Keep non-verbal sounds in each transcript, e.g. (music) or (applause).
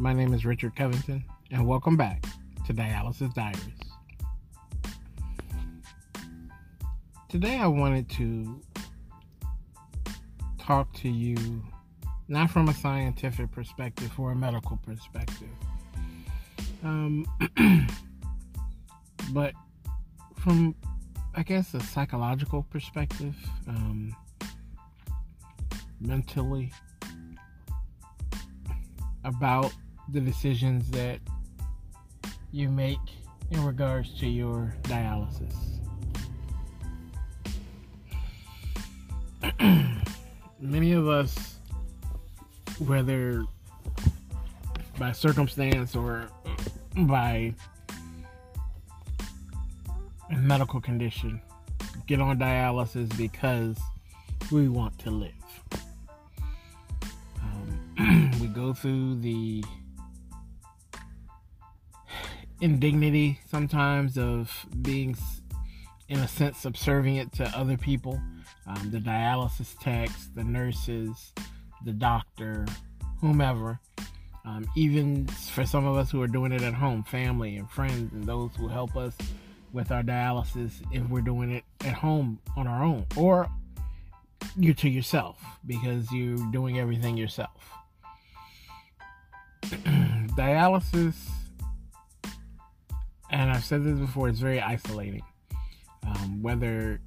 My name is Richard Covington, and welcome back to Dialysis Diaries. Today, I wanted to talk to you not from a scientific perspective or a medical perspective, um, (clears throat) but from, I guess, a psychological perspective, um, mentally, about the decisions that you make in regards to your dialysis. (clears throat) Many of us, whether by circumstance or by medical condition, get on dialysis because we want to live. Um, (clears throat) we go through the indignity sometimes of being, in a sense, subservient to other people um, the dialysis techs, the nurses, the doctor, whomever. Um, even for some of us who are doing it at home, family and friends, and those who help us with our dialysis if we're doing it at home on our own, or you're to yourself because you're doing everything yourself. (clears throat) dialysis and I've said this before, it's very isolating. Um, whether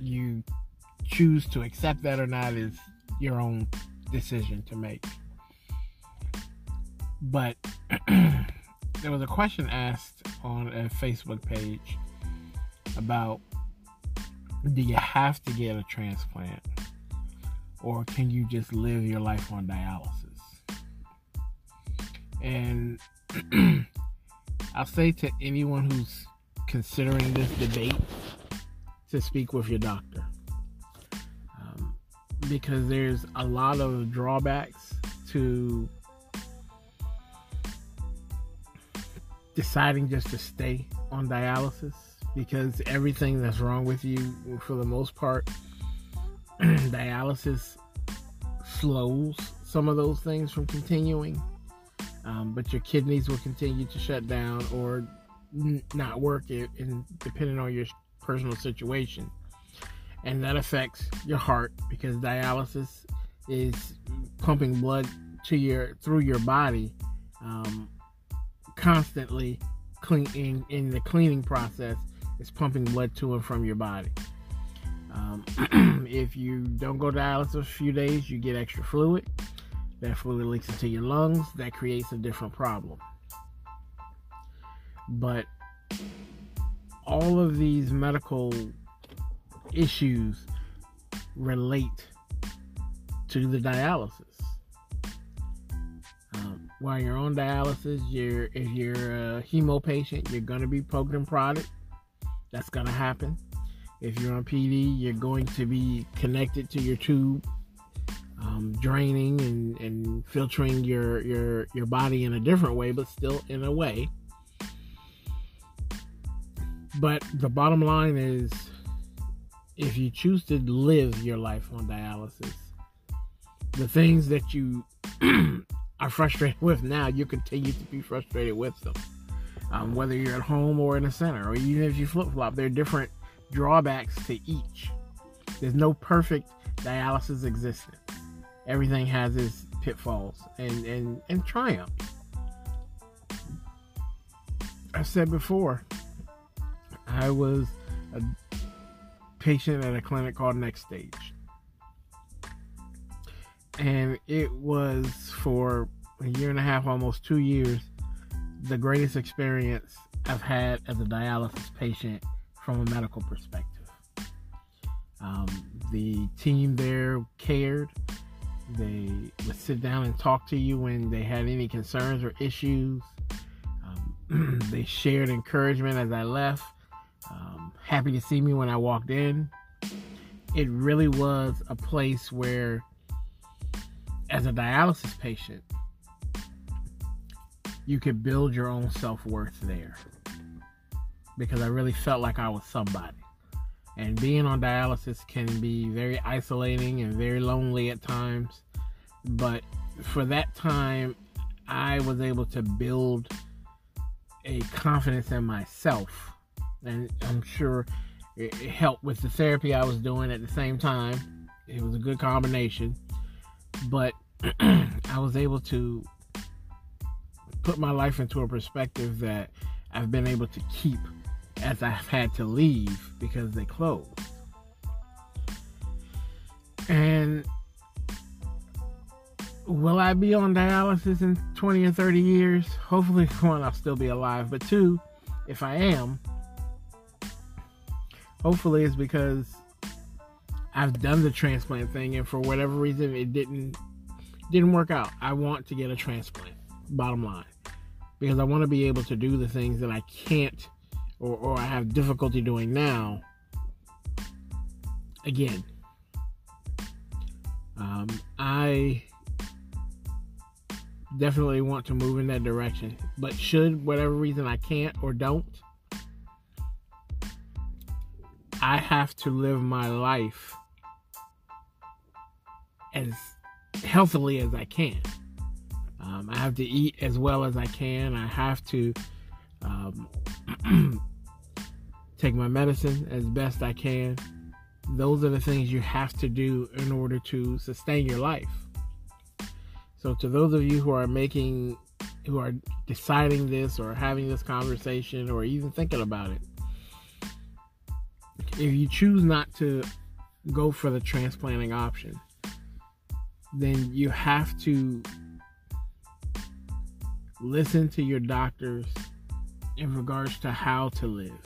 you choose to accept that or not is your own decision to make. But (clears throat) there was a question asked on a Facebook page about do you have to get a transplant or can you just live your life on dialysis? And (clears throat) I'll say to anyone who's considering this debate to speak with your doctor. Um, because there's a lot of drawbacks to deciding just to stay on dialysis because everything that's wrong with you, for the most part, (clears throat) dialysis slows some of those things from continuing um, but your kidneys will continue to shut down or n- not work it, and depending on your personal situation, and that affects your heart because dialysis is pumping blood to your through your body um, constantly. Clean in, the cleaning process is pumping blood to and from your body. Um, (clears throat) if you don't go dialysis a few days, you get extra fluid that fluid leaks into your lungs, that creates a different problem. But all of these medical issues relate to the dialysis. Um, while you're on dialysis, you're if you're a hemo patient, you're going to be poked and prodded. That's going to happen. If you're on PD, you're going to be connected to your tube um, draining and, and filtering your, your your body in a different way, but still in a way. But the bottom line is, if you choose to live your life on dialysis, the things that you (clears throat) are frustrated with now, you continue to be frustrated with them. Um, whether you're at home or in a center, or even if you flip flop, there are different drawbacks to each. There's no perfect dialysis existence everything has its pitfalls and and and triumphs. I said before, I was a patient at a clinic called Next Stage. And it was for a year and a half, almost two years, the greatest experience I've had as a dialysis patient from a medical perspective. Um, the team there cared. They would sit down and talk to you when they had any concerns or issues. Um, (clears throat) they shared encouragement as I left. Um, happy to see me when I walked in. It really was a place where, as a dialysis patient, you could build your own self worth there. Because I really felt like I was somebody. And being on dialysis can be very isolating and very lonely at times. But for that time, I was able to build a confidence in myself. And I'm sure it, helped with the therapy I was doing at the same time. It was a good combination. But (clears throat) I was able to put my life into a perspective that I've been able to keep as I've had to leave because they closed. And will I be on dialysis in 20 or 30 years? Hopefully, (laughs) one, I'll still be alive. But two, if I am, hopefully it's because I've done the transplant thing and for whatever reason it didn't didn't work out. I want to get a transplant. Bottom line. Because I want to be able to do the things that I can't or, or I have difficulty doing now. Again. Um, I definitely want to move in that direction. But should whatever reason I can't or don't, I have to live my life as healthily as I can. Um, I have to eat as well as I can. I have to um, (clears throat) take my medicine as best I can. Those are the things you have to do in order to sustain your life. So, to those of you who are making, who are deciding this or having this conversation or even thinking about it, if you choose not to go for the transplanting option, then you have to listen to your doctors in regards to how to live,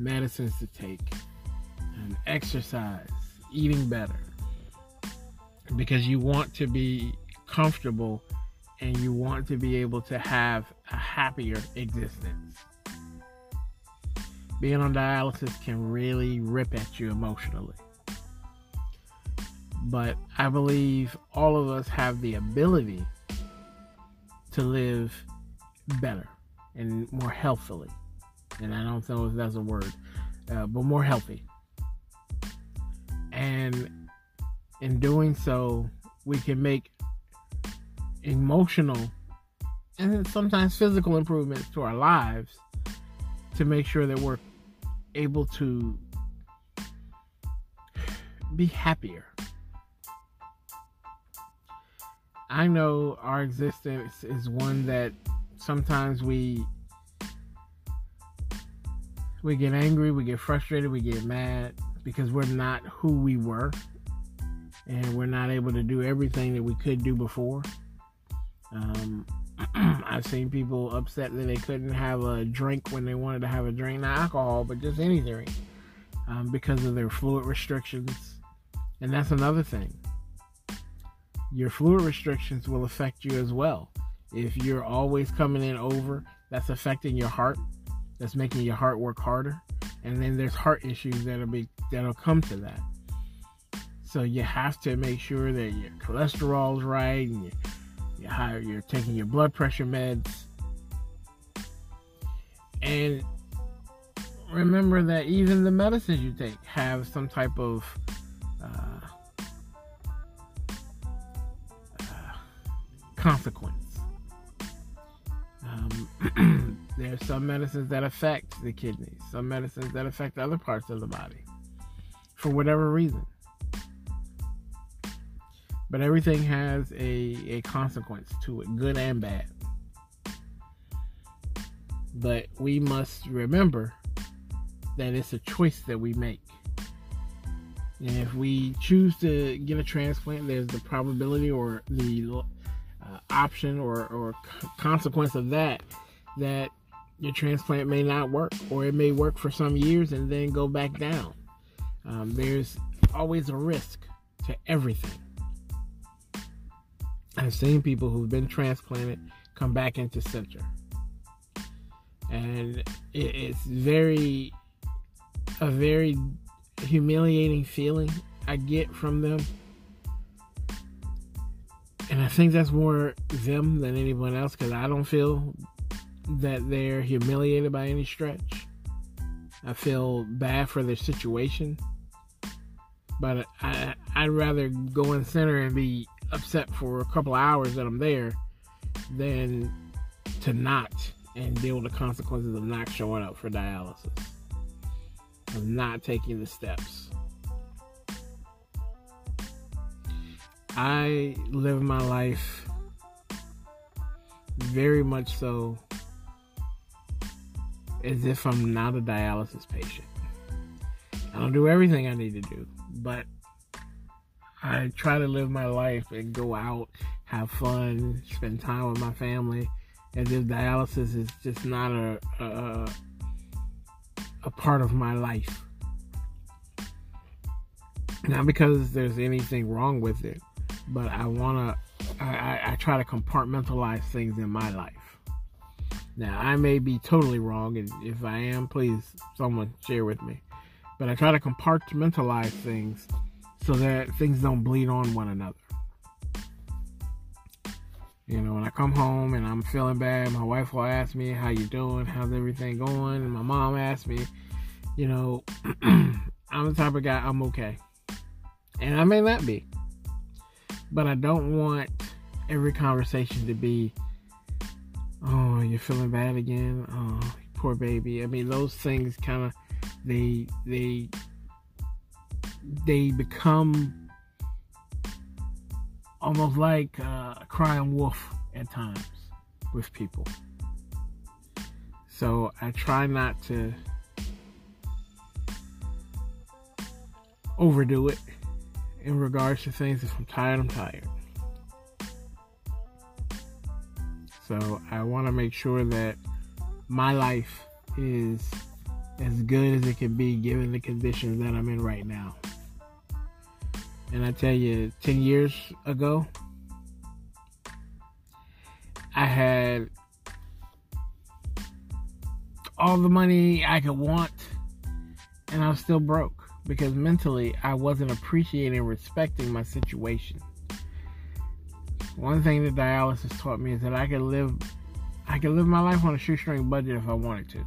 medicines to take, and exercise, eating better. Because you want to be comfortable and you want to be able to have a happier existence. Being on dialysis can really rip at you emotionally. But I believe all of us have the ability to live better and more healthily. And I don't know if that's a word, uh, but more healthy. And in doing so, we can make emotional and sometimes physical improvements to our lives to make sure that we're able to be happier I know our existence is one that sometimes we we get angry, we get frustrated, we get mad because we're not who we were and we're not able to do everything that we could do before. Um, (clears throat) I've seen people upset that they couldn't have a drink when they wanted to have a drink, not alcohol, but just any drink, um, because of their fluid restrictions. And that's another thing your fluid restrictions will affect you as well. If you're always coming in over, that's affecting your heart. That's making your heart work harder. And then there's heart issues that'll be that'll come to that. So you have to make sure that your cholesterol's right and you, you're, you're taking your blood pressure meds. And remember that even the medicines you take have some type of uh, consequence. Um, (clears throat) there's some medicines that affect the kidneys, some medicines that affect other parts of the body for whatever reason. But everything has a, a consequence to it, good and bad. But we must remember that it's a choice that we make. And if we choose to get a transplant, there's the probability or the uh, option or, or consequence of that that your transplant may not work or it may work for some years and then go back down. Um, there's always a risk to everything. I've seen people who've been transplanted come back into center. And it's very, a very humiliating feeling I get from them and I think that's more them than anyone else because I don't feel that they're humiliated by any stretch. I feel bad for their situation, but I I'd rather go in center and be upset for a couple hours that I'm there than to not and deal with the consequences of not showing up for dialysis, of not taking the steps. I live my life very much so as if I'm not a dialysis patient. I don't do everything I need to do, but I try to live my life and go out, have fun, spend time with my family, as if dialysis is just not a a, a part of my life. Not because there's anything wrong with it, but I wanna I, I try to compartmentalize things in my life. Now I may be totally wrong, and if I am, please someone share with me. But I try to compartmentalize things so that things don't bleed on one another. You know, when I come home and I'm feeling bad, my wife will ask me, "How you doing? How's everything going?" And my mom asks me, you know, (clears throat) I'm the type of guy I'm okay, and I may not be, but I don't want every conversation to be, "Oh, you're feeling bad again? Oh, poor baby." I mean, those things kind of they they they become almost like a crying wolf at times with people. So I try not to overdo it in regards to things. If I'm tired, I'm tired. So I want to make sure that my life is as good as it can be given the conditions that I'm in right now. And I tell you, 10 years ago, I had all the money I could want, and I was still broke because mentally I wasn't appreciating and respecting my situation. One thing that dialysis taught me is that I could live I could live my life on a shoestring budget if I wanted to.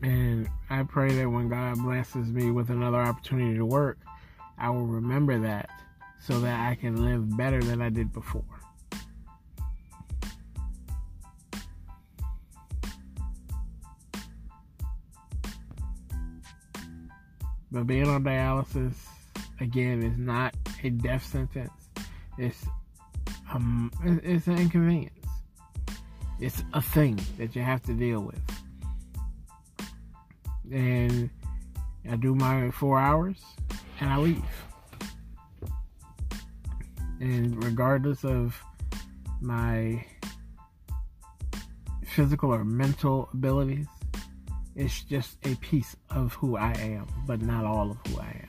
And I pray that when God blesses me with another opportunity to work, I will remember that so that I can live better than I did before. But being on dialysis, again, is not a death sentence. It's um, it's an inconvenience. It's a thing that you have to deal with and I do my four hours and I leave. And regardless of my physical or mental abilities, it's just a piece of who I am, but not all of who I am.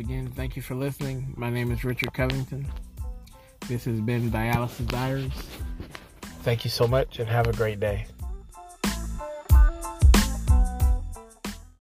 Again, thank you for listening. My name is Richard Covington. This has been Dialysis Diaries. Thank you so much and have a great day.